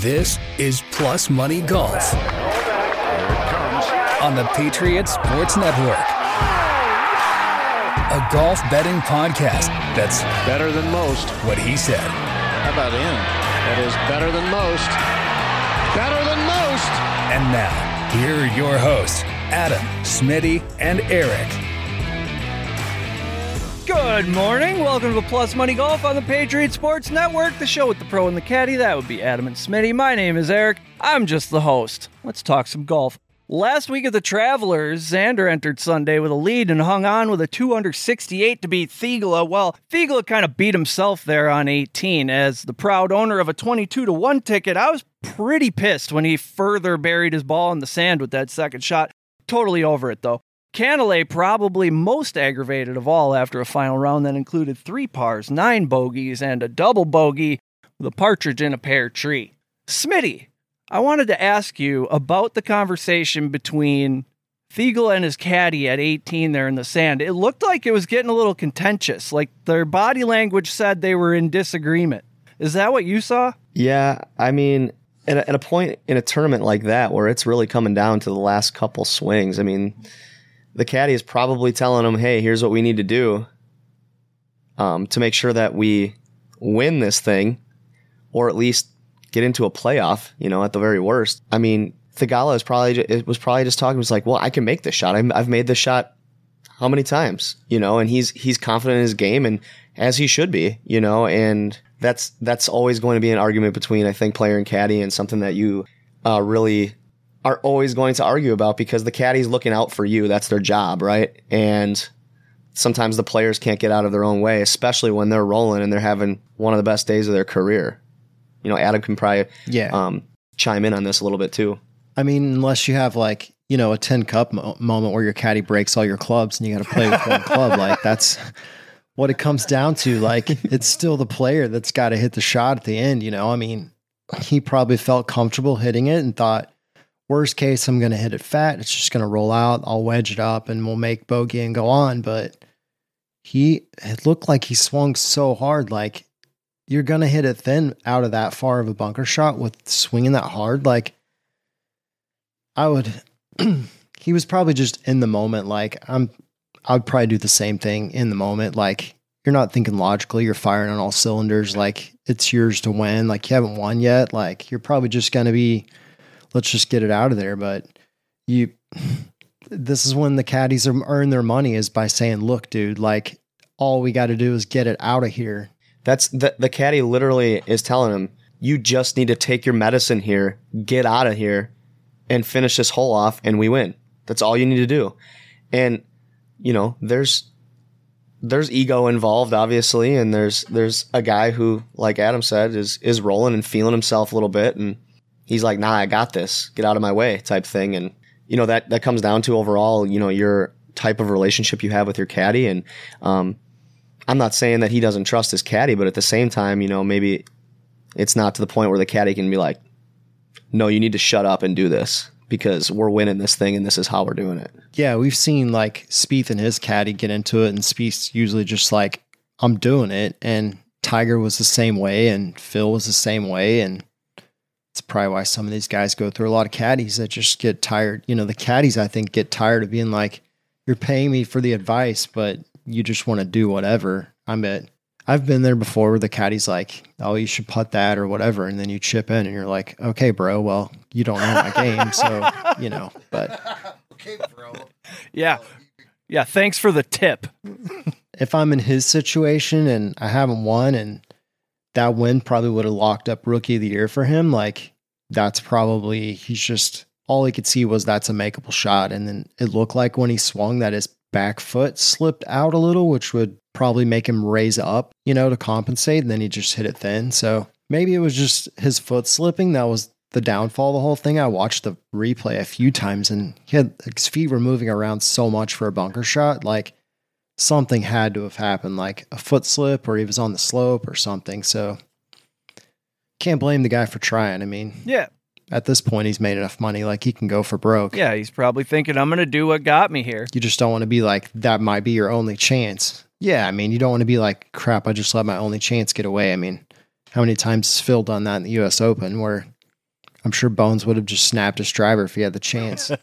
This is Plus Money Golf on the Patriot Sports Network. A golf betting podcast that's Better than most. what he said. How about him? That is better than most. Better than most. And now, here are your hosts, Adam, Smitty, and Eric. Good morning. Welcome to Plus Money Golf on the Patriot Sports Network, the show with the pro and the caddy. That would be Adam and Smitty. My name is Eric. I'm just the host. Let's talk some golf. Last week at the Travelers, Xander entered Sunday with a lead and hung on with a 2 under 68 to beat Theegala. Well, Theegala kind of beat himself there on 18 as the proud owner of a 22 to 1 ticket. I was pretty pissed when he further buried his ball in the sand with that second shot. Totally over it though. Cantlay probably most aggravated of all after a final round that included three pars, nine bogeys, and a double bogey with a partridge in a pear tree. Smitty, I wanted to ask you about the conversation between Theegala and his caddy at 18 there in the sand. It looked like it was getting a little contentious. Like their body language said they were in disagreement. Is that what you saw? Yeah, I mean, at a, at a point in a tournament like that where it's really coming down to the last couple swings, I mean, the caddy is probably telling them, "Hey, here's what we need to do um, to make sure that we win this thing, or at least get into a playoff." You know, at the very worst. I mean, Theegala is probably it was probably just talking. Was like, "Well, I can make this shot. I've made this shot how many times?" You know, and he's he's confident in his game, and as he should be. You know, and that's that's always going to be an argument between I think player and caddy, and something that you uh, really are always going to argue about because the caddy's looking out for you. That's their job, right? And sometimes the players can't get out of their own way, especially when they're rolling and they're having one of the best days of their career. You know, Adam can probably Yeah. um, chime in on this a little bit too. I mean, unless you have like, you know, a Tin Cup mo- moment where your caddy breaks all your clubs and you got to play with one club, like that's what it comes down to. Like, it's still the player that's got to hit the shot at the end, you know? I mean, he probably felt comfortable hitting it and thought, worst case, I'm going to hit it fat. It's just going to roll out. I'll wedge it up and we'll make bogey and go on. But he, it looked like he swung so hard. Like, you're going to hit it thin out of that far of a bunker shot with swinging that hard. Like, I would. he was probably just in the moment. Like I'm, I'd probably do the same thing in the moment. Like you're not thinking logically. You're firing on all cylinders. Like it's yours to win. Like you haven't won yet. Like you're probably just gonna be. Let's just get it out of there. But you. This is when the caddies earn their money is by saying, "Look, dude. Like all we got to do is get it out of here." That's the the caddy literally is telling him, "You just need to take your medicine here, get out of here, and finish this hole off, and we win. That's all you need to do." And you know, there's there's ego involved, obviously, and there's there's a guy who, like Adam said, is is rolling and feeling himself a little bit, and he's like, "Nah, I got this. Get out of my way," type thing. And you know that that comes down to overall, you know, your type of relationship you have with your caddy, and um, I'm not saying that he doesn't trust his caddy, but at the same time, you know, maybe it's not to the point where the caddy can be like, "No, you need to shut up and do this because we're winning this thing, and this is how we're doing it." Yeah, we've seen like Spieth and his caddy get into it, and Spieth's usually just like, "I'm doing it," and Tiger was the same way, and Phil was the same way, and probably why some of these guys go through a lot of caddies that just get tired. You know, the caddies I think get tired of being like, "You're paying me for the advice, but you just want to do whatever." I bet I've been there before where the caddy's like, "Oh, you should putt that or whatever," and then you chip in, and you're like, "Okay, bro, well, you don't know my game, so you know." But okay, bro. Yeah. Yeah. Thanks for the tip. if I'm in his situation and I haven't won and that win probably would have locked up rookie of the year for him, like that's probably he's just all he could see was that's a makeable shot. And then it looked like when he swung that his back foot slipped out a little, which would probably make him raise up, you know, to compensate. And then he just hit it thin. So maybe it was just his foot slipping. That was the downfall of the whole thing. I watched the replay a few times and he had his feet were moving around so much for a bunker shot. Like something had to have happened, like a foot slip or he was on the slope or something. So can't blame the guy for trying. I mean, Yeah. at this point, he's made enough money, like he can go for broke. Yeah. He's probably thinking, I'm going to do what got me here. You just don't want to be like, that might be your only chance. Yeah. I mean, you don't want to be like, crap, I just let my only chance get away. I mean, how many times has Phil done that in the US Open where I'm sure Bones would have just snapped his driver if he had the chance.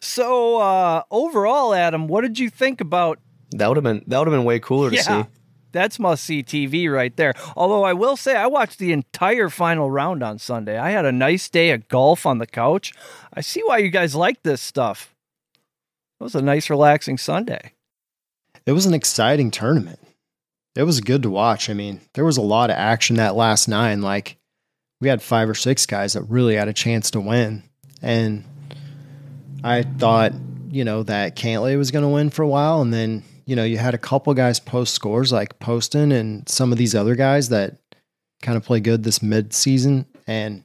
So uh, overall, Adam, what did you think about? That would have been that would have been way cooler to see. That's must see TV right there. Although I will say, I watched the entire final round on Sunday. I had a nice day of golf on the couch. I see why you guys like this stuff. It was a nice, relaxing Sunday. it was an exciting tournament. It was good to watch. I mean, there was a lot of action that last nine. Like, we had five or six guys that really had a chance to win. And I thought, you know, that Cantlay was going to win for a while. And then, you know, you had a couple guys post scores like Poston and some of these other guys that kind of play good this mid season. And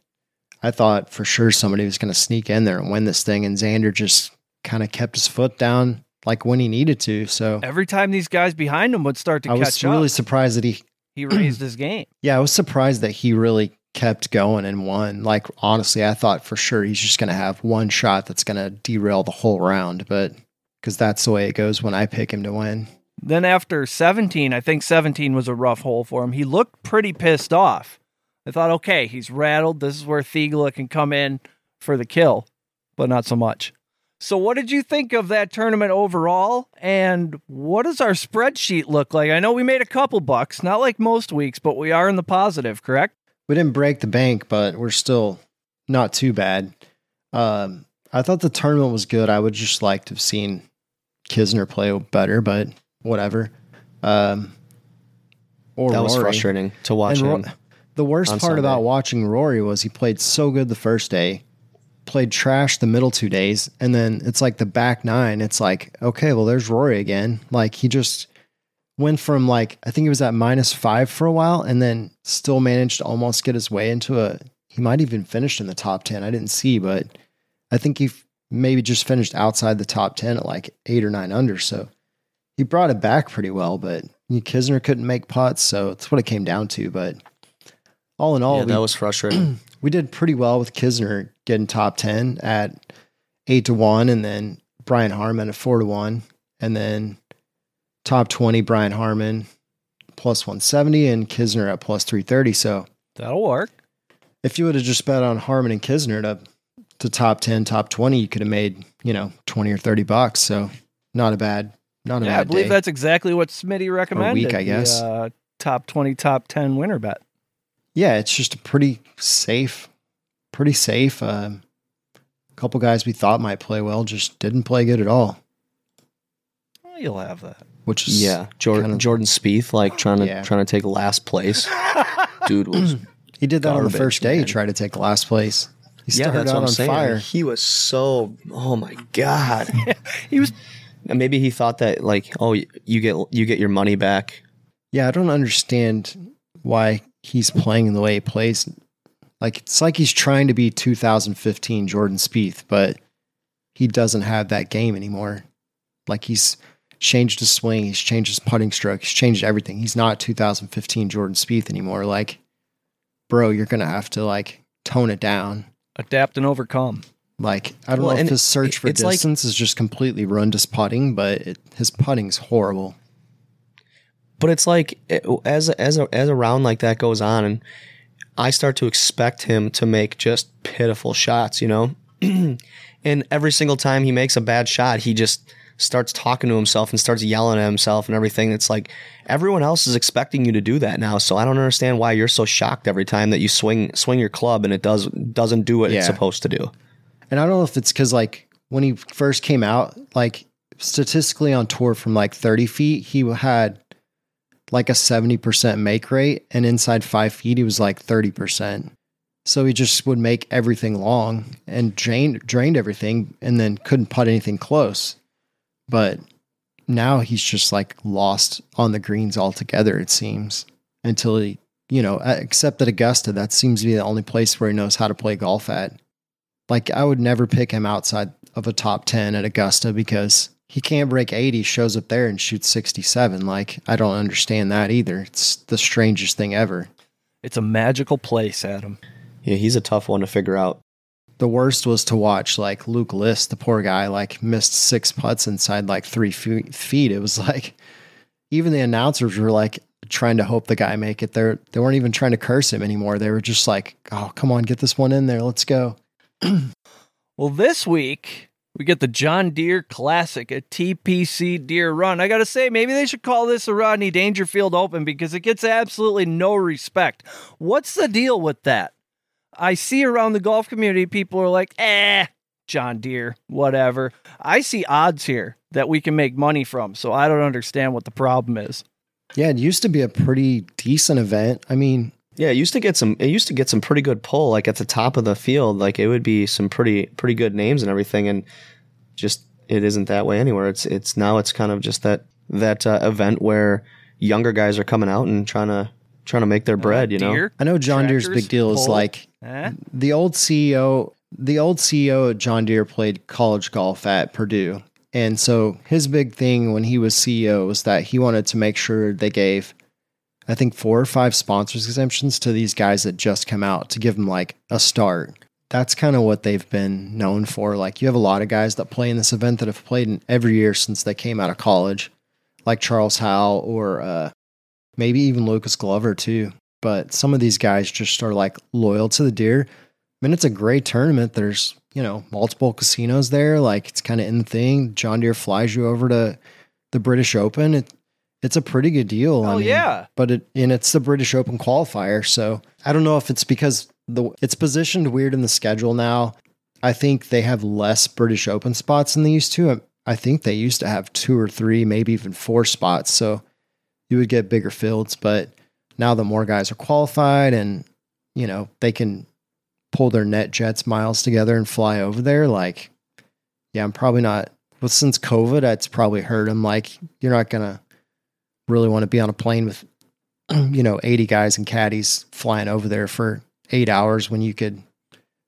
I thought for sure somebody was going to sneak in there and win this thing. And Xander just kind of kept his foot down like when he needed to. So Every time these guys behind him would start to I was really up, surprised that he, he raised his game. yeah, I was surprised that he really kept going and won. Like, honestly, I thought for sure he's just going to have one shot that's going to derail the whole round, but because that's the way it goes when I pick him to win. Then after 17, I think 17 was a rough hole for him. He looked pretty pissed off. I thought, okay, he's rattled. This is where Theegala can come in for the kill, but not so much. So, what did you think of that tournament overall? And what does our spreadsheet look like? I know we made a couple bucks, not like most weeks, but we are in the positive, correct? We didn't break the bank, but we're still not too bad. Um, I thought the tournament was good. I would just like to have seen Kisner play better, but whatever. Um, or That was frustrating to watch And him. the worst part about watching Rory was he played so good the first day, played trash the middle two days, and then it's like the back nine. It's like, okay, well, there's Rory again. Like he just went from like I think he was at minus five for a while, and then still managed to almost get his way into a. He might even finished in the top ten. I didn't see, but I think he maybe just finished outside the top ten at like eight or nine under. So he brought it back pretty well, but Kisner couldn't make putts, so that's what it came down to. But all in all, yeah, we, that was frustrating. we did pretty well with Kisner getting top 10 at 8 to 1 and then Brian Harman at 4 to 1 and then top 20 Brian Harman plus 170 and Kisner at plus 330 so That'll work. if you would have just bet on Harman and Kisner to to top 10 top 20 you could have made you know 20 or 30 bucks so not a bad not a Yeah, I believe day. that's exactly what Smitty recommended. Week, I the, guess. uh, top 20, top 10 winner bet. yeah, it's just a pretty safe, pretty safe. Um, a couple guys we thought might play well just didn't play good at all, Well, you'll have that. which is yeah, Jordan kinda- Jordan Spieth like trying to Yeah. trying to take last place. Dude was he did that on the first day. He tried to take last place. He yeah, started that's out what I'm on saying. fire. He was so oh my god. He was And maybe he thought that like oh you get you get your money back. Yeah, I don't understand why he's playing the way he plays. Like it's like he's trying to be 2015 Jordan Spieth, but he doesn't have that game anymore. Like he's changed his swing, he's changed his putting stroke, he's changed everything. He's not 2015 Jordan Spieth anymore. Like, bro, you're gonna have to like tone it down. Adapt and overcome. Like, I don't Well, know if his search for it's like- distance has just completely ruined his putting, but it, his putting's horrible. But it's like it- as as a, as a round like that goes on, and I start to expect him to make just pitiful shots, you know. and every single time he makes a bad shot, he just starts talking to himself and starts yelling at himself and everything. It's like everyone else is expecting you to do that now. So I don't understand why you're so shocked every time that you swing swing your club and it does doesn't do what Yeah. it's supposed to do. And I don't know if it's because like when he first came out, like statistically on tour from like 30 feet, he had like a 70% make rate. And inside five feet, he was like 30%. So he just would make everything long and drained, drained everything and then couldn't putt anything close. But now he's just like lost on the greens altogether, it seems, until he, you know, except at Augusta, that seems to be the only place where he knows how to play golf at. Like I would never pick him outside of a top 10 at Augusta because he can't break 80, shows up there and shoots 67. Like I don't understand that either. It's the strangest thing ever. It's a magical place, Adam. Yeah, he's a tough one to figure out. The worst was to watch like Luke List, the poor guy, like missed six putts inside like three feet. It was like even the announcers were like, trying to hope the guy make it. They're they weren't even trying to curse him anymore. They were just like, "Oh, come on, get this one in there. Let's go." Well, this week we get the John Deere Classic at TPC Deere Run. I got to say, maybe they should call this a Rodney Dangerfield Open because it gets absolutely no respect. What's the deal with that? I see around the golf community, people are like, eh, John Deere, whatever. I see odds here that we can make money from, so I don't understand what the problem is. Yeah, it used to be a pretty decent event. I mean, Yeah, it used to get some. It used to get some pretty good pull, like at the top of the field. Like it would be some pretty pretty good names and everything, and just it isn't that way anywhere. It's it's now it's kind of just that that uh, event where younger guys are coming out and trying to trying to make their bread. You know, I know John Deere's big deal is pull. like Eh? the old CEO, the old CEO at John Deere played college golf at Purdue. And so his big thing when he was CEO was that he wanted to make sure they gave, I think, four or five sponsors exemptions to these guys that just come out to give them like a start. That's kind of what they've been known for. Like you have a lot of guys that play in this event that have played in every year since they came out of college, like Charles Howell or uh, maybe even Lucas Glover too. But some of these guys just are like loyal to the Deere. I mean, it's a great tournament. There's, you know, multiple casinos there. Like it's kind of in the thing. John Deere flies you over to the British Open. It, it's a pretty good deal. Oh, yeah. But it, and it's the British Open qualifier. So I don't know if it's because the it's positioned weird in the schedule now. I think they have less British Open spots than they used to. I think they used to have two or three, maybe even four spots. So you would get bigger fields. But now that more guys are qualified and, you know, they can pull their NetJets miles together and fly over there, like, yeah, I'm probably not. Well, since COVID, it's probably hurt them. Like, you're not going to really want to be on a plane with, you know, 80 guys and caddies flying over there for eight hours when you could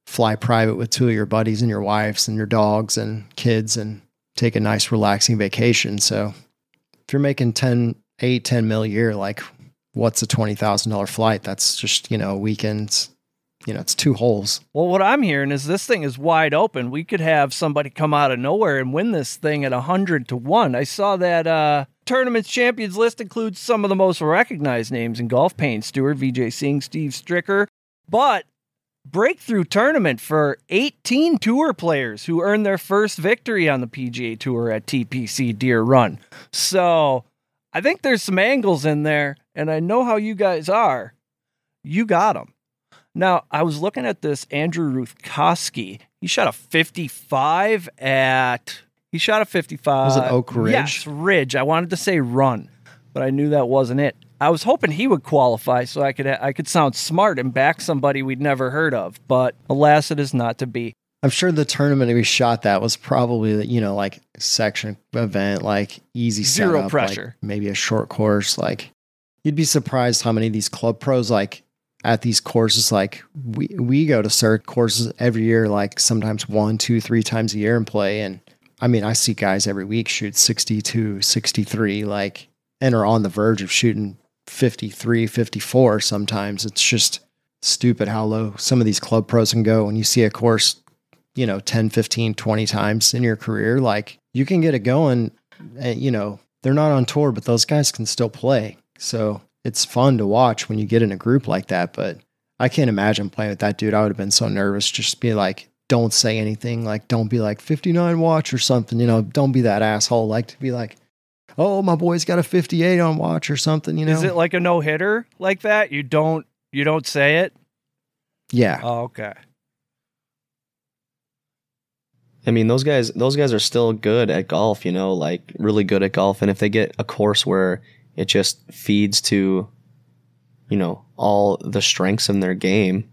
fly private with two of your buddies and your wives and your dogs and kids and take a nice relaxing vacation. So if you're making 10, 8, 10 mil a year, like what's a $20,000 flight? That's just, you know, weekends, you know, it's two holes. Well, what I'm hearing is this thing is wide open. We could have somebody come out of nowhere and win this thing at 100 to 1. I saw that uh, tournament's champions list includes some of the most recognized names in golf Payne Stewart, Vijay Singh, Steve Stricker, but breakthrough tournament for 18 tour players who earned their first victory on the PGA Tour at TPC Deere Run. So I think there's some angles in there, and I know how you guys are. You got them. Now, I was looking at this Andrew Ruthkowski. He shot a 55 at. He shot a 55. Was it Oak Ridge? Yes, Ridge. I wanted to say run, but I knew that wasn't it. I was hoping he would qualify so I could I could sound smart and back somebody we'd never heard of, but alas, it is not to be. I'm sure the tournament we shot that was probably, you know, like section event, like easy Zero setup, like pressure. maybe a short course. Like you'd be surprised how many of these club pros like at these courses, like we we go to cert courses every year, like sometimes one, two, three times a year and play. And I mean, I see guys every week shoot 62, 63, like and are on the verge of shooting 53, 54 sometimes. It's just stupid how low some of these club pros can go when you see a course you know 10 15 20 times in your career like you can get it going and, you know they're not on tour but those guys can still play so it's fun to watch when you get in a group like that but i can't imagine playing with that dude i would have been so nervous just be like don't say anything like don't be like 59 watch or something you know don't be that asshole like to be like oh my boy's got a 58 on watch or something you know Is it like a no hitter like that? You don't you don't say it? yeah Oh, okay. I mean, those guys, those guys are still good at golf, you know, like really good at golf. And if they get a course where it just feeds to, you know, all the strengths in their game,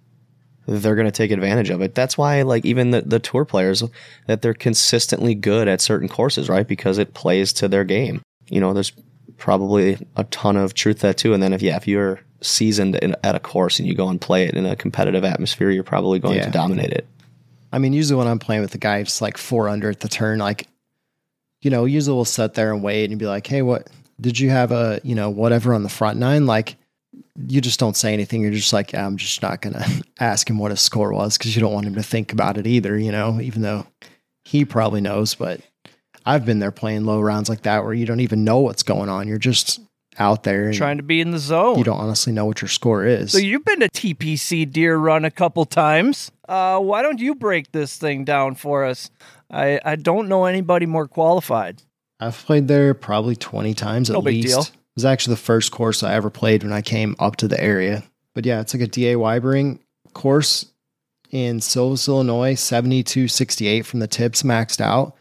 they're going to take advantage of it. That's why, like, even the, the tour players, that they're consistently good at certain courses, right? Because it plays to their game. You know, there's probably a ton of truth to that too. And then if, yeah, if you're seasoned in, at a course and you go and play it in a competitive atmosphere, you're probably going Yeah. to dominate it. I mean, usually when I'm playing with the guy, it's like four under at the turn. Like, you know, usually we'll sit there and wait and be like, hey, what did you have a, you know, whatever on the front nine? Like, you just don't say anything. You're just like, I'm just not going to ask him what his score was because you don't want him to think about it either, you know, even though he probably knows. But I've been there playing low rounds like that where you don't even know what's going on. You're just out there. Trying to be in the zone. you don't honestly know what your score is. So you've been to TPC Deere Run a couple times. Uh, why don't you break this thing down for us? I, I don't know anybody more qualified. I've played there probably 20 times at No big least. deal. It was actually the first course I ever played when I came up to the area. But yeah, it's like a DA Weibring course in Silvis, Illinois, 7268 from the tips maxed out.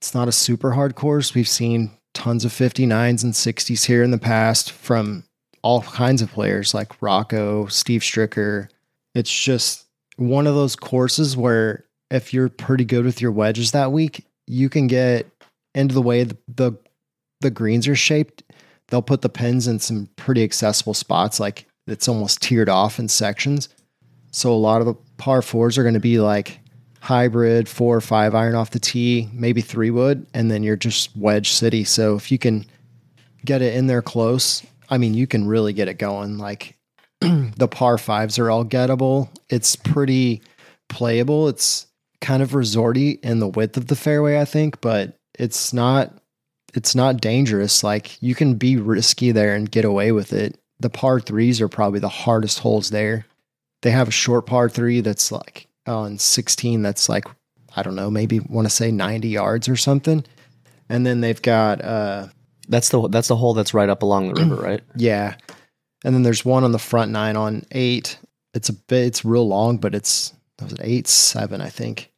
It's not a super hard course. We've seen tons of 59s and 60s here in the past from all kinds of players like Rocco, Steve Stricker. It's just one of those courses where if you're pretty good with your wedges that week, you can get into the way the, the the greens are shaped, they'll put the pins in some pretty accessible spots, like it's almost tiered off in sections. So a lot of the par fours are going to be like hybrid four or five iron off the tee, maybe three wood, and then you're just wedge city. So if you can get it in there close, I mean, you can really get it going. Like the par fives are all gettable. It's pretty playable. It's kind of resorty in the width of the fairway, I think, but it's not it's not dangerous. Like you can be risky there and get away with it. The par threes are probably the hardest holes there. They have a short par three that's like on 16 that's like I don't know, maybe want to say 90 yards or something. And then they've got uh That's the that's the hole that's right up along the river, right? yeah. And then there's one on the front nine on eight. It's a bit, it's real long, but it's, that was an eight, seven, I think.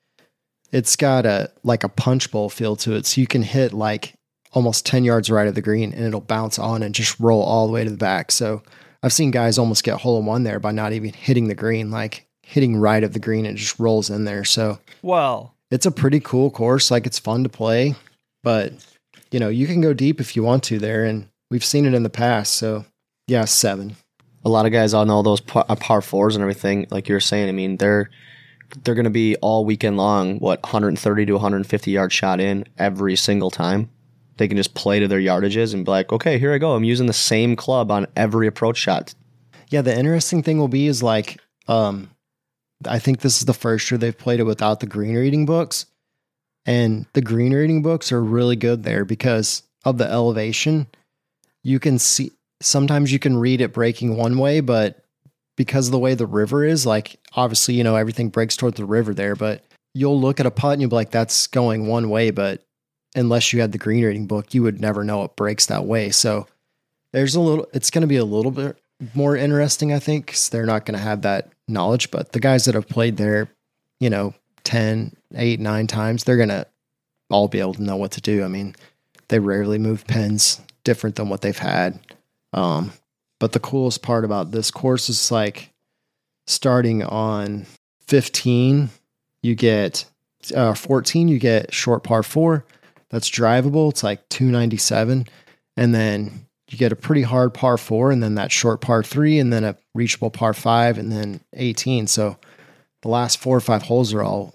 It's got a, like a punch bowl feel to it. So you can hit like almost 10 yards right of the green and it'll bounce on and just roll all the way to the back. So I've seen guys almost get hole in one there by not even hitting the green, like hitting right of the green and just rolls in there. So Well, it's a pretty cool course. Like it's fun to play, but you know, you can go deep if you want to there. And we've seen it in the past. So yeah, seven. a lot of guys on all those par, uh, par fours and everything, like you're saying. I mean, they're they're going to be all weekend long. What 130 to 150 yard shot in every single time. They can just play to their yardages and be like, okay, here I go. I'm using the same club on every approach shot. Yeah, the interesting thing will be is like, um, I think this is the first year they've played it without the green reading books. And the green reading books are really good there because of the elevation. You can see sometimes you can read it breaking one way, but because of the way the river is, like obviously, you know, everything breaks toward the river there, but you'll look at a putt and you'll be like, that's going one way, but unless you had the green reading book, you would never know it breaks that way. So there's a little, it's going to be a little bit more interesting, I think, because they're not going to have that knowledge. But the guys that have played there, you know, 10, 8, 9 times, they're going to all be able to know what to do. I mean, they rarely move pins different than what they've had. Um, but the coolest part about this course is like starting on 15, you get uh, 14, you get short par four. That's drivable. It's like 297. And then you get a pretty hard par four, and then that short par three, and then a reachable par five, and then 18. So the last four or five holes are all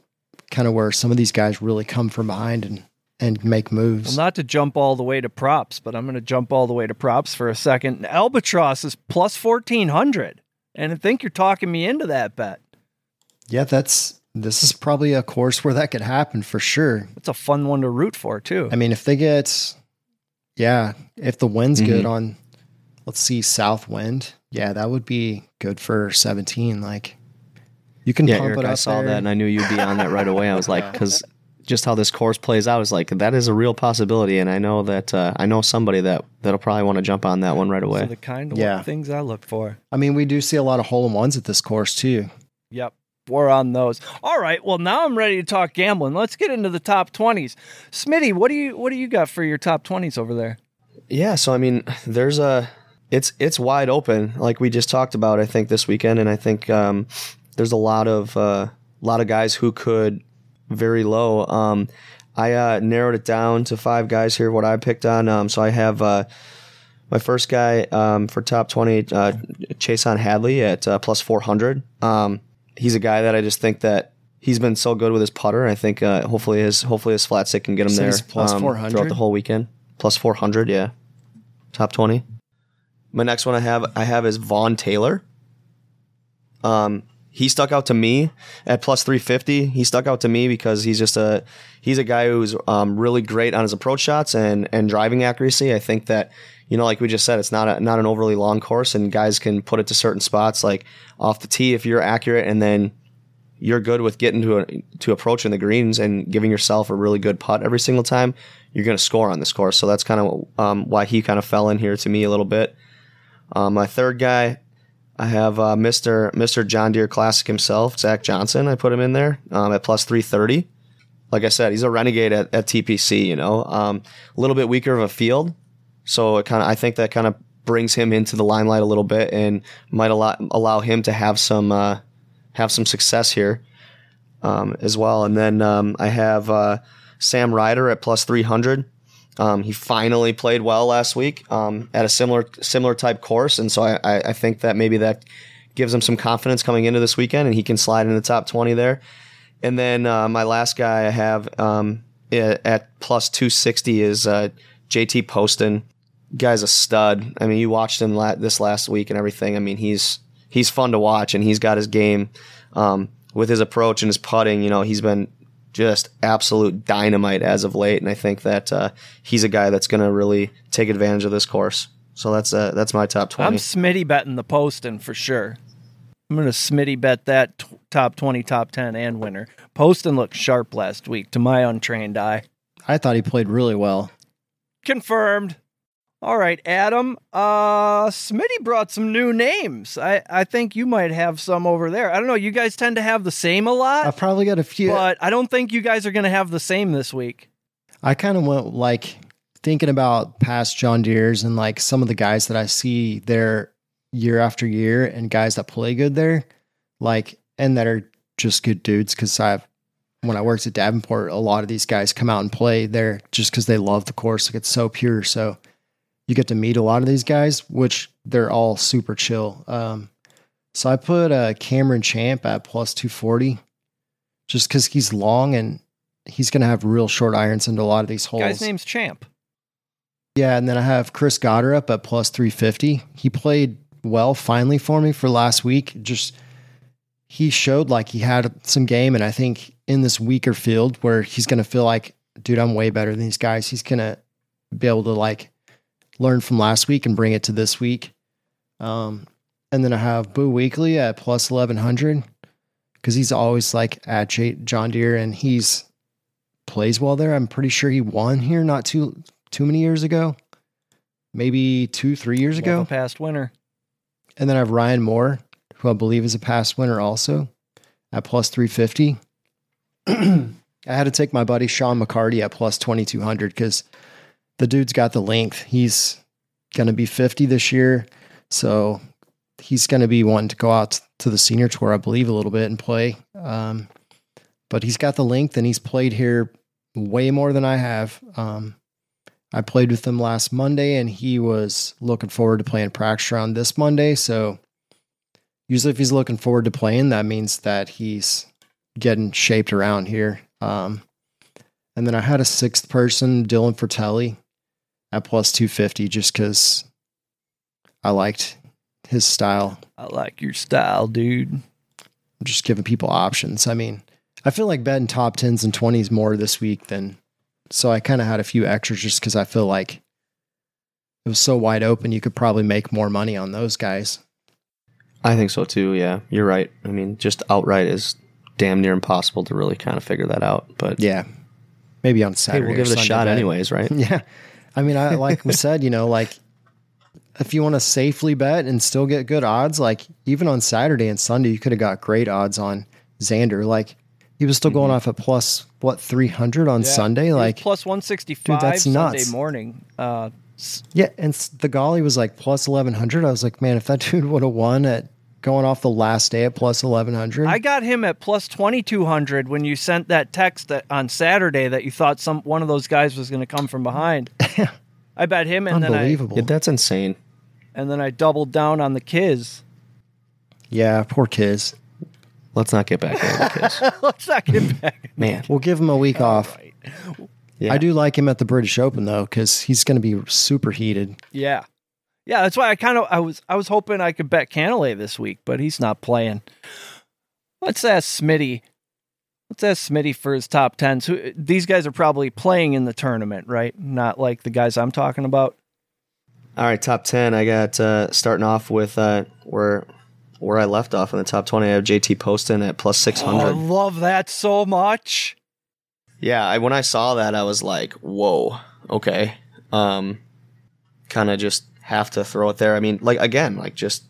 kind of where some of these guys really come from behind and, and make moves. well, not to jump all the way to props, but I'm going to jump all the way to props for a second. Albatross is plus 1400. And I think you're talking me into that bet. yeah, that's this is probably a course where that could happen for sure. It's a fun one to root for, too. I mean, if they get, yeah, if the wind's Mm-hmm. good on, let's see, south wind, yeah, that would be good for 17. Like, you can Yeah, pump Eric, it up I saw there. that and I knew you'd be on that right away. I was like, because just how this course plays out is like that is a real possibility, and I know that uh, I know somebody that that'll probably want to jump on that one right So away. the kind of Yeah. things I look for. I mean, we do see a lot of hole in ones at this course too. Yep. We're on those. All right. Well, now I'm ready to talk gambling. Let's get into the top 20s. Smitty, what do you what do you got for your top 20s over there? Yeah, so I mean, there's a it's it's wide open, like we just talked about. I think this weekend, and I think um, there's a lot of uh, lot of guys who could very low. Um, I uh, narrowed it down to five guys here. What I picked on. Um, so I have uh, my first guy um, for top twenty, uh, Chesson Hadley at uh, plus four hundred. Um, he's a guy that I just think that. He's been so good with his putter. I think uh, hopefully his hopefully his flat stick can get him So there plus um, 400? throughout the whole weekend. Plus four hundred, yeah top 20. My next one I have I have is Vaughn Taylor. Um he stuck out to me at plus 350. He stuck out to me because he's just a he's a guy who's um, really great on his approach shots and and driving accuracy. I think that you know, like we just said, it's not a, not an overly long course, and guys can put it to certain spots, like off the tee if you're accurate, and then you're good with getting to a, to approaching the greens and giving yourself a really good putt every single time. You're going to score on this course, so that's kind of um, why he kind of fell in here to me a little bit. Um, my third guy, I have uh, Mr. Mr. John Deere Classic himself, Zach Johnson. I put him in there um, at plus 330. Like I said, he's a renegade at, at TPC. You know, um, a little bit weaker of a field, so it kind of I think that kind of brings him into the limelight a little bit and might allow allow him to have some uh, have some success here um, as well. And then um, I have uh, Sam Ryder at plus 300. Um, he finally played well last week um, at a similar similar type course, and so I, I think that maybe that gives him some confidence coming into this weekend, and he can slide in the top 20 there. And then uh, my last guy I have um, at plus 260 is uh, JT Poston guy's a stud. I mean, you watched him la- this last week and everything. I mean, he's he's fun to watch, and he's got his game um, with his approach and his putting. You know, he's been just absolute dynamite as of late, and I think that uh, he's a guy that's going to really take advantage of this course. So that's uh, that's my top twenty. I'm Smitty betting the Poston for sure. I'm going to Smitty bet that t- top twenty, top ten, and winner. Poston looked sharp last week to my untrained eye. I thought he played really well. Confirmed. All right, Adam. Uh, Smitty brought some new names. I, I think you might have some over there. I don't know. You guys tend to have the same a lot. I probably got a few, but I don't think you guys are going to have the same this week. I kind of went like thinking about past John Deere's and like some of the guys that I see there year after year and guys that play good there, like and that are just good dudes. Because I've when I worked at Davenport, a lot of these guys come out and play there just because they love the course. Like it's so pure. So you get to meet a lot of these guys, which they're all super chill. Um, so I put uh, Cameron Champ at plus 240 just because he's long and he's going to have real short irons into a lot of these holes. Guy's name's Champ. Yeah. And then I have Chris Gotterup at plus 350. He played well finally for me for last week. Just he showed like he had some game. And I think in this weaker field where he's going to feel like, dude, I'm way better than these guys, he's going to be able to like learn from last week and bring it to this week. Um, and then I have Boo Weekley at plus 1100 because he's always like at J- John Deere and he's plays well there. I'm pretty sure he won here not too too many years ago, maybe two three years ago. past winner. And then I have Ryan Moore, who I believe is a past winner also, at plus 350. I had to take my buddy Sean McCarty at plus 2200 because the dude's got the length. He's going to be 50 this year. So he's going to be wanting to go out to the senior tour, I believe, a little bit and play. Um, but he's got the length and he's played here way more than I have. Um, I played with him last Monday and he was looking forward to playing practice round this Monday. So usually, if he's looking forward to playing, that means that he's getting shaped around here. Um, and then I had a sixth person, Dylan Frittelli at plus 250 just because I liked his style. I like your style, dude. I'm just giving people options. I mean, I feel like betting top 10s and 20s more this week than so I kind of had a few extras just because I feel like it was so wide open. You could probably make more money on those guys. I think so too. Yeah, you're right. I mean, just outright is damn near impossible to really kind of figure that out. But yeah, maybe on Saturday. Hey, we'll give it a shot, bet. anyways, right? yeah, I mean, I like we said, you know, like if you want to safely bet and still get good odds, like even on Saturday and Sunday, you could have got great odds on Xander. Like he was still going mm-hmm. off at plus what three hundred on yeah, Sunday, like plus one sixty five. That's Sunday nuts. morning. Uh, yeah, and Theegala was like plus eleven hundred. I was like, man, if that dude would have won at going off the last day at plus 1100 i got him at plus 2200 when you sent that text that on saturday that you thought some one of those guys was going to come from behind. I bet him and then i yeah, that's insane. And then i doubled down on the kids yeah poor kids let's not get back into the kiz. Let's not get back man. We'll give him a week All off. right. yeah. i do like him at the british open though because he's going to be super heated. Yeah yeah, that's why I kind of I was I was hoping I could bet Cantlay this week, but he's not playing. Let's ask Smitty. Let's ask Smitty for his top tens. Who these guys are probably playing in the tournament, right? Not like the guys I'm talking about. All right, top ten. I got uh, starting off with uh, where where I left off in the top twenty. I have JT Poston at plus six Oh, I love that so much. Yeah, I, when I saw that, I was like, "Whoa, okay." Um, kind of just have to throw it there. I mean, like again, like just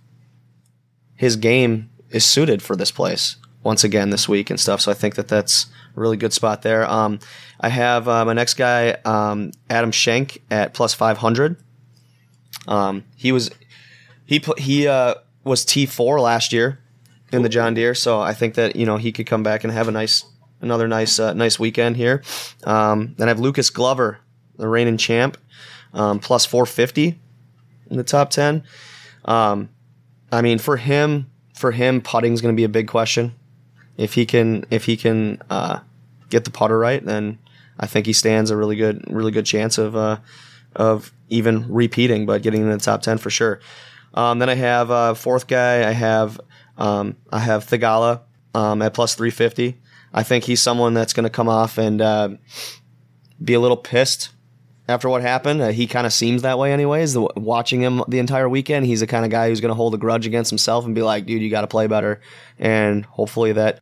his game is suited for this place once again this week and stuff. So I think that that's a really good spot there. Um, I have uh, my next guy, um, Adam Schenk at plus five hundred. Um, he was he he uh, was T four last year in the John Deere, so I think that you know he could come back and have a nice another nice uh, nice weekend here. Um, then I have Lucas Glover, the reigning champ, um, plus four fifty in the top ten. Um, I mean, for him, for him, putting is going to be a big question. If he can, if he can uh, get the putter right, then I think he stands a really good, really good chance of uh, of even repeating, but getting in the top ten for sure. Um, then I have uh, fourth guy. I have um, I have Theegala um, at plus three fifty. I think he's someone that's going to come off and uh, be a little pissed after what happened. Uh, he kind of seems that way, anyways. The, watching him the entire weekend, he's the kind of guy who's going to hold a grudge against himself and be like, "Dude, you got to play better." And hopefully that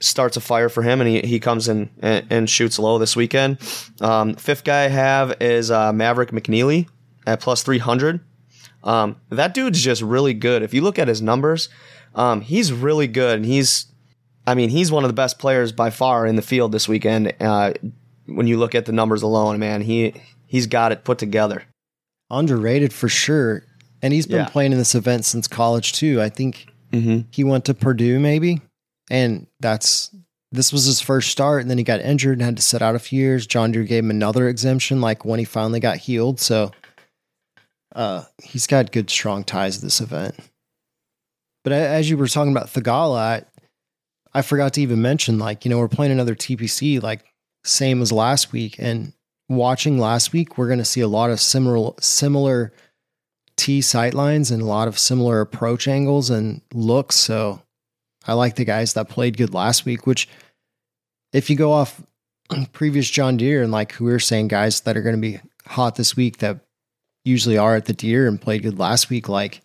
starts a fire for him, and he, he comes in and, and shoots low this weekend. Um, fifth guy I have is uh, Maverick McNealy at plus three hundred. Um, that dude's just really good. If you look at his numbers, um, he's really good, and he's, I mean, he's one of the best players by far in the field this weekend. Uh, when you look at the numbers alone, man, he he's got it put together. Underrated for sure. And he's been Yeah. playing in this event since college too. I think Mm-hmm. he went to Purdue maybe, and that's this was his first start, and then he got injured and had to sit out a few years. John Deere gave him another exemption, like when he finally got healed. So, uh, he's got good strong ties to this event. But as you were talking about Theegala, I, I forgot to even mention, like you know, we're playing another TPC, like same as last week, and watching last week, we're going to see a lot of similar similar T sight lines and a lot of similar approach angles and looks. So I like the guys that played good last week, which if you go off previous John Deere and like who we are saying, guys that are going to be hot this week that usually are at the Deere and played good last week, like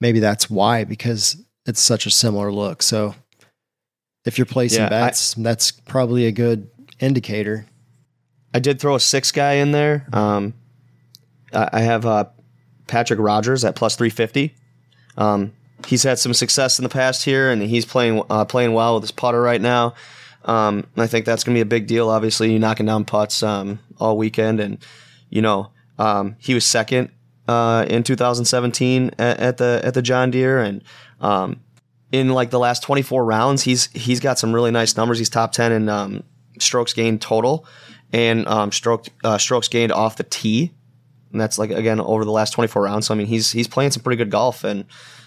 maybe that's why, because it's such a similar look. So if you're placing Yeah, I- bets, that's probably a good indicator. I did throw a six guy in there. Um, I have uh, Patrick Rodgers at plus three fifty. Um, he's had some success in the past here, and he's playing uh, playing well with his putter right now. Um, I think that's going to be a big deal. Obviously, you knocking down putts um, all weekend, and you know um, he was second uh, in 2017 at, at the at the John Deere, and um, in like the last 24 rounds, he's he's got some really nice numbers. He's top 10 in um, strokes gained total and um, stroke uh, strokes gained off the tee, and that's like again over the last 24 rounds. So I mean, he's he's playing some pretty good golf, and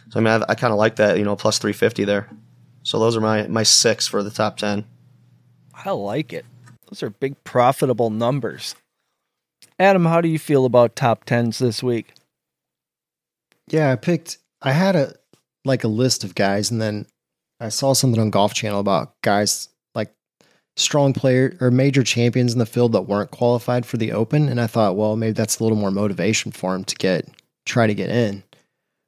so I mean, I, I kind of like that, you know, plus 350 there. So those are my my six for the top 10. I like it. Those are big profitable numbers. Adam, how do you feel about top tens this week? Yeah, I picked. I had a like a list of guys, and then I saw something on Golf Channel about guys like strong player or major champions in the field that weren't qualified for the Open, and I thought, well, maybe that's a little more motivation for him to get try to get in.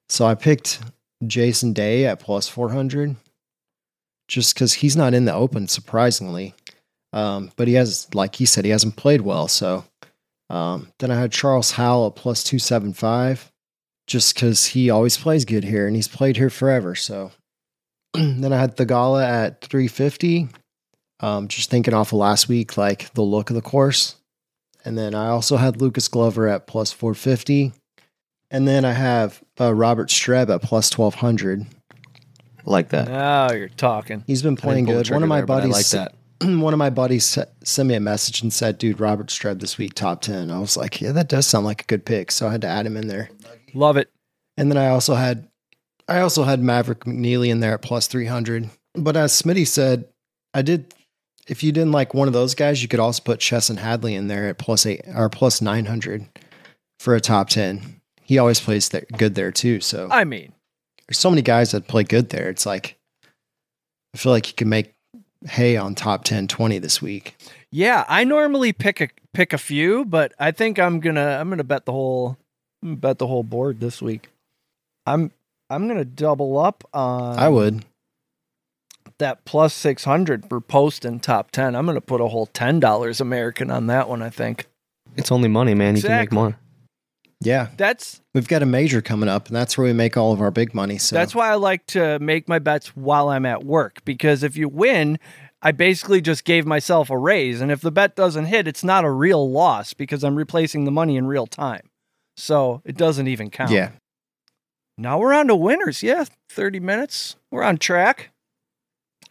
So I picked Jason Day at plus four hundred, just because he's not in the Open, surprisingly. Um, but he has, like he said, he hasn't played well. So um, then I had Charles Howell at plus two seven five just because he always plays good here and he's played here forever. So then I had Theegala at 350. Um, just thinking off of last week, like the look of the course. And then I also had Lucas Glover at plus 450. And then I have uh, Robert Streb at plus 1200. Like that. Now you're talking. He's been playing good. One of my there, buddies, like that. one of my buddies sent me a message and said, "Dude, Robert Streb this week top 10." I was like, "Yeah, that does sound like a good pick." So I had to add him in there. Love it. And then I also had I also had Maverick McNealy in there at plus 300. But as Smitty said, I did if you didn't like one of those guys, you could also put Chesson Hadley in there at plus 8 or plus 900 for a top 10. He always plays there, good there too. So I mean, there's so many guys that play good there. It's like I feel like you can make hay on top 10, 20 this week. Yeah, I normally pick a pick a few, but I think I'm gonna I'm gonna bet the whole bet the whole board this week. I'm I'm gonna double up on I would. That plus six hundred for posting top ten. I'm gonna put a whole ten dollars American on that one. I think It's only money, man. You can make more. Yeah. that's We've got a major coming up, and that's where we make all of our big money. So that's why I like to make my bets while I'm at work because if you win, I basically just gave myself a raise, and if the bet doesn't hit, it's not a real loss because I'm replacing the money in real time, so it doesn't even count. yeah. Now we're on to winners. Yeah, 30 minutes. We're on track.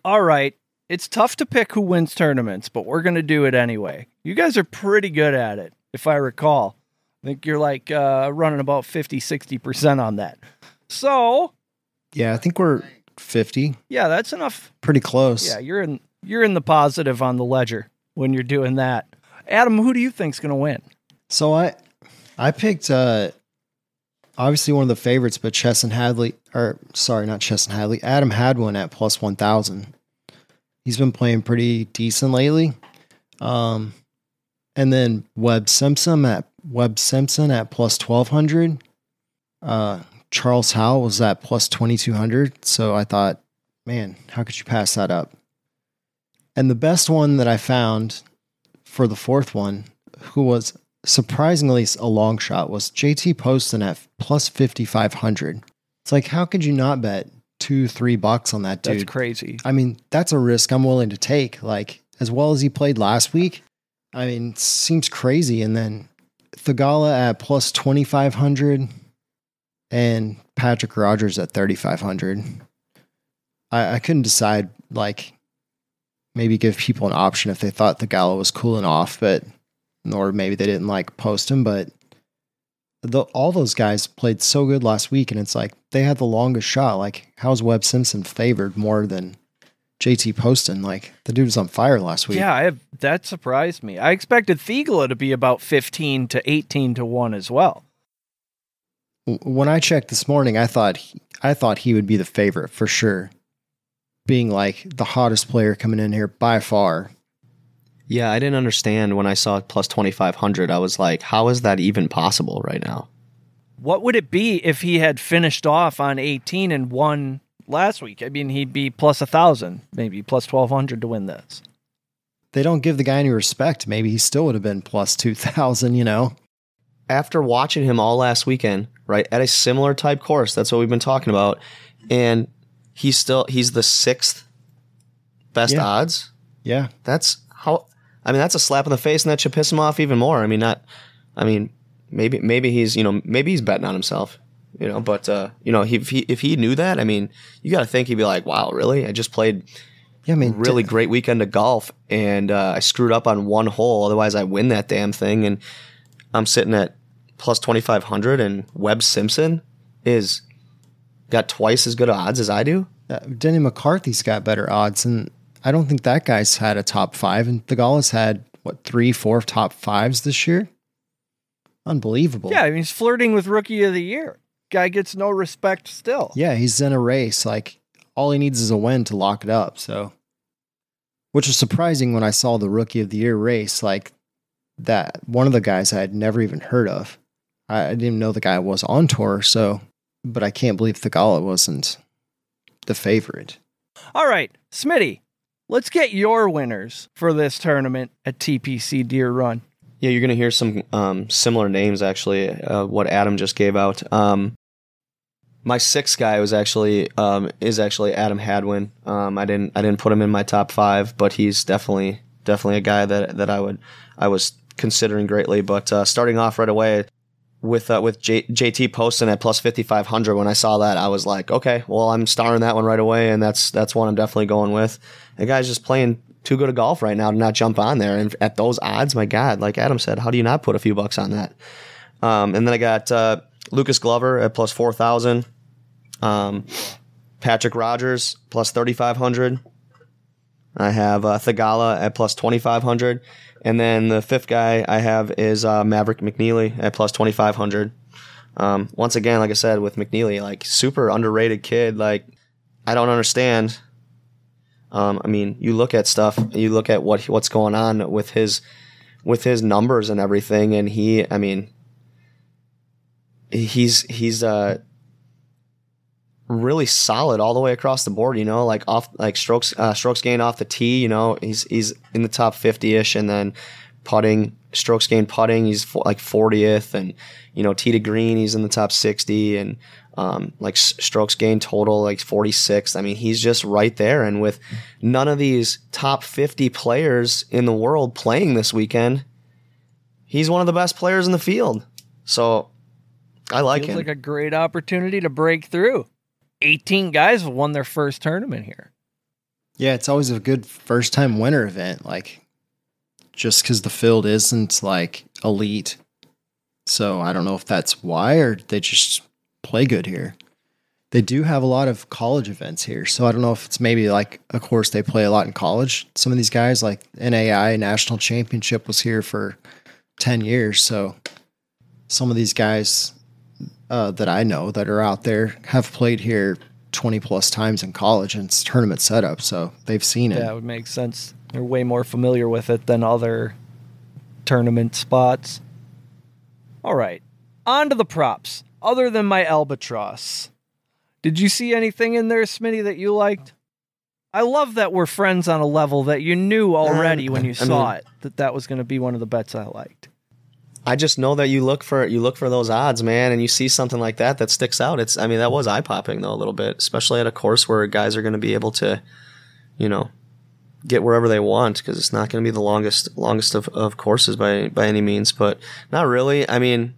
All right. It's tough to pick who wins tournaments, but we're going to do it anyway. You guys are pretty good at it, if I recall. I think you're like uh, running about 50, 60% on that. So, Yeah, I think we're 50. yeah, that's enough. Pretty close. Yeah, you're in you're in the positive on the ledger when you're doing that. Adam, who do you think's going to win? So I I picked uh obviously one of the favorites, but Chesson Hadley or sorry, not Chesson Hadley. Adam Hadwin at plus one thousand. He's been playing pretty decent lately. Um and then Webb Simpson at Webb Simpson at plus twelve hundred. Uh Charles Howell was at plus twenty two hundred. So I thought, man, how could you pass that up? And the best one that I found for the fourth one, who was surprisingly a long shot, was JT Poston at plus 5,500. It's like, how could you not bet two, three bucks on that dude. That's crazy. I mean, that's a risk I'm willing to take. Like, as well as he played last week, I mean, it seems crazy. And then Theegala at plus 2,500 and Patrick Rodgers at 3,500. I, I couldn't decide, like, maybe give people an option if they thought Theegala was cooling off, but, or maybe they didn't like Poston, but the, all those guys played so good last week, and it's like they had the longest shot. Like, how's Webb Simpson favored more than JT Poston? Like, the dude was on fire last week. Yeah, I have, that surprised me. I expected Theegala to be about 15 to 18 to 1 as well. When I checked this morning, I thought he, I thought he would be the favorite for sure, being like the hottest player coming in here by far. Yeah, I didn't understand when I saw plus 2,500. I was like, how is that even possible right now? What would it be if he had finished off on 18 and won last week? I mean, he'd be plus a thousand, maybe plus 1200 to win this. They don't give the guy any respect. Maybe he still would have been plus two thousand. You know. After watching him all last weekend, right, at a similar type course, that's what we've been talking about, and he's still he's the sixth best Yeah. odds. Yeah. That's how. I mean, that's a slap in the face, and that should piss him off even more. I mean, not. I mean, maybe maybe he's you know maybe he's betting on himself, you know. But uh, you know, he, if he if he knew that, I mean, you got to think he'd be like, wow, really? I just played Yeah. I mean, really d- great weekend of golf, and uh, I screwed up on one hole. Otherwise, I win that damn thing, and I'm sitting at plus twenty five hundred, and Webb Simpson is got twice as good odds as I do. uh, Denny McCarthy's got better odds, and I don't think that guy's had a top five. And Theegala's had what three, four top fives this year. Unbelievable. Yeah, I mean, he's flirting with rookie of the year. Guy gets no respect still. Yeah, he's in a race. Like all he needs is a win to lock it up. So, which was surprising when I saw the rookie of the year race. Like that, one of the guys I had never even heard of. I, I didn't even know the guy was on tour. So, but I can't believe Theegala wasn't the favorite. All right, Smitty, let's get your winners for this tournament at TPC Deere Run. Yeah, you're going to hear some um, similar names actually. Uh, what Adam just gave out. Um, my sixth guy was actually um, is actually Adam Hadwin. Um, I didn't I didn't put him in my top five, but he's definitely definitely a guy that that I would I was considering greatly. But uh, starting off right away with uh, with J- JT Poston at plus fifty five hundred, when I saw that, I was like, okay, well I'm starring that one right away, and that's that's one I'm definitely going with. The guy's just playing too good a golf right now to not jump on there. And at those odds, my God, like Adam said, how do you not put a few bucks on that? Um, and then I got uh, Lucas Glover at plus 4,000. Um, Patrick Rodgers plus 3,500. I have uh, Theegala at plus 2,500. And then the fifth guy I have is uh, Maverick McNealy at plus 2,500. Um, once again, like I said, with McNealy, like super underrated kid. Like, I don't understand Um, I mean, you look at stuff, you look at what what's going on with his with his numbers and everything, and he, I mean, he's he's uh really solid all the way across the board. You know, like off like strokes uh, strokes gained off the tee. You know, he's he's in the top fifty ish, and then putting strokes gained putting, he's like fortieth, and you know tee to green, he's in the top sixty, and um, like strokes gained total like 46 i mean he's just right there and with none of these top 50 players in the world playing this weekend he's one of the best players in the field so i like Feels him like a great opportunity to break through. 18 guys have won their first tournament here. Yeah, it's always a good first time winner event. Like, just because the field isn't like elite. So I don't know if that's why or they just play good here. They do have a lot of college events here. So I don't know if it's maybe like, a course, they play a lot in college. Some of these guys, like NAI National Championship, was here for 10 years. So some of these guys uh, that I know that are out there have played here 20 plus times in college and it's tournament setup. So they've seen it. That would make sense. They're way more familiar with it than other tournament spots. All right. On to the props. Other than my albatross, did you see anything in there, Smitty, that you liked? I love that we're friends on a level that you knew uh, already when you I saw mean- it that that was going to be one of the bets I liked. I just know that you look for you look for those odds, man, and you see something like that that sticks out. It's I mean that was eye popping though a little bit, especially at a course where guys are going to be able to, you know, get wherever they want because it's not going to be the longest longest of, of courses by by any means, but not really. I mean,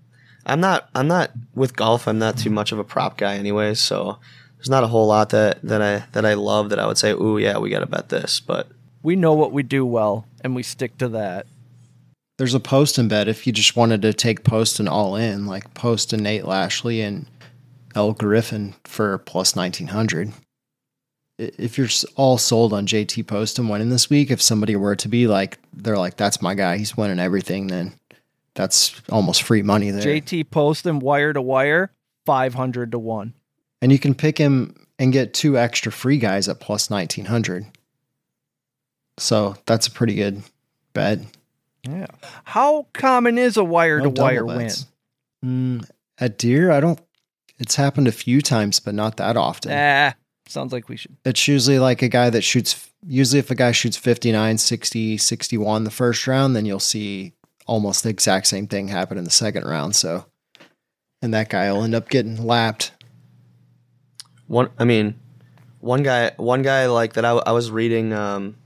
I'm not I'm not with golf. I'm not too much of a prop guy anyway, so there's not a whole lot that that I that I love that I would say, ooh yeah, we got to bet this, but We know what we do well, and we stick to that. There's a Poston bet if you just wanted to take Poston all in, like Poston Nate Lashley, and El Griffin for plus 1900. If you're all sold on JT Poston winning this week, if somebody were to be like, they're like, that's my guy, he's winning everything, then that's almost free money there. JT Poston wire to wire, 500 to 1. and you can pick him and get two extra free guys at plus 1900. So that's a pretty good bet. Yeah. How common is a wire to wire win? Mm, at Deere, I don't. It's happened a few times, but not that often. Ah, sounds like we should. It's usually like a guy that shoots. Usually, if a guy shoots 59, 60, 61 the first round, then you'll see almost the exact same thing happened in the second round. So, and that guy will end up getting lapped. One, I mean, one guy, one guy like that. I, I was reading. Um,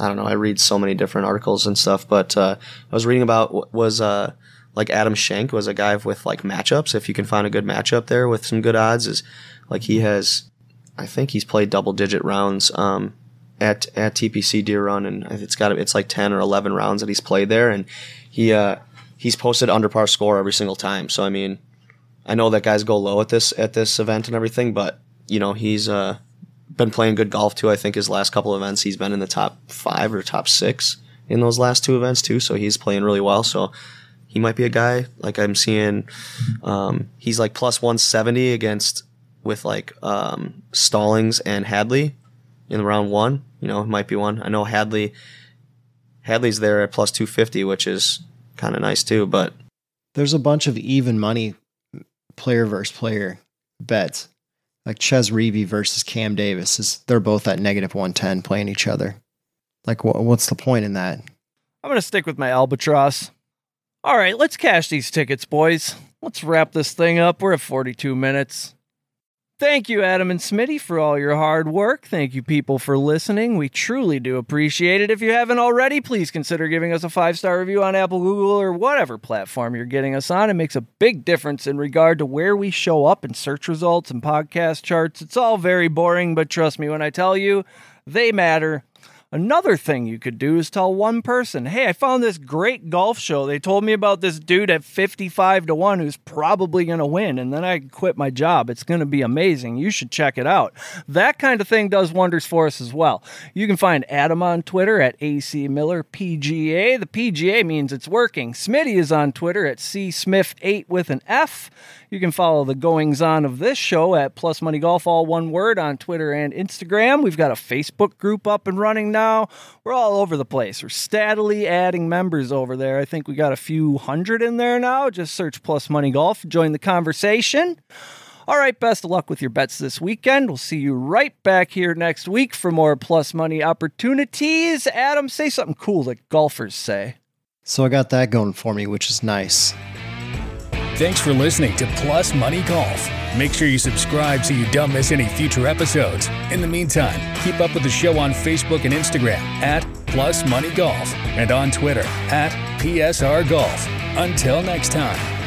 I don't know. I read so many different articles and stuff, but uh, I was reading about was uh, like Adam Schenk was a guy with like matchups. If you can find a good matchup there with some good odds, is like he has. I think he's played double digit rounds um, at at TPC Deere Run, and it's got it's like ten or eleven rounds that he's played there, and he uh, he's posted under par score every single time. So I mean, I know that guys go low at this at this event and everything, but you know he's uh, been playing good golf too. I think his last couple of events he's been in the top five or top six in those last two events too. So he's playing really well. So he might be a guy like I'm seeing. Um, he's like plus one seventy against with like um, Stallings and Hadley in round one. You know, might be one. I know Hadley. Hadley's there at plus two fifty, which is kind of nice too. But There's a bunch of even money player versus player bets. Like Chez Reavie versus Cam Davis is they're both at negative 110 playing each other. Like wha what's the point in that? I'm going to stick with my albatross. All right, let's cash these tickets, boys. Let's wrap this thing up. We're at 42 minutes. Thank you, Adam and Smitty, for all your hard work. Thank you, people, for listening. We truly do appreciate it. If you haven't already, please consider giving us a five star review on Apple, Google, or whatever platform you're getting us on. It makes a big difference in regard to where we show up in search results and podcast charts. It's all very boring, but trust me when I tell you, they matter. Another thing you could do is tell one person, hey, I found this great golf show. They told me about this dude at 55 to 1 who's probably going to win, and then I quit my job. It's going to be amazing. You should check it out. That kind of thing does wonders for us as well. You can find Adam on Twitter at AC Miller PGA. The PGA means it's working. Smitty is on Twitter at C Smith8 with an F. You can follow the goings on of this show at Plus Money Golf, all one word, on Twitter and Instagram. We've got a Facebook group up and running now. We're all over the place. We're steadily adding members over there. I think we got a few hundred in there now. Just search Plus Money Golf, join the conversation. All right, best of luck with your bets this weekend. We'll see you right back here next week for more plus money opportunities. Adam, say something cool that golfers say. So I got that going for me, which is nice. Thanks for listening to Plus Money Golf. Make sure you subscribe so you don't miss any future episodes. In the meantime, keep up with the show on Facebook and Instagram at Plus Money Golf and on Twitter at PSR Golf. Until next time.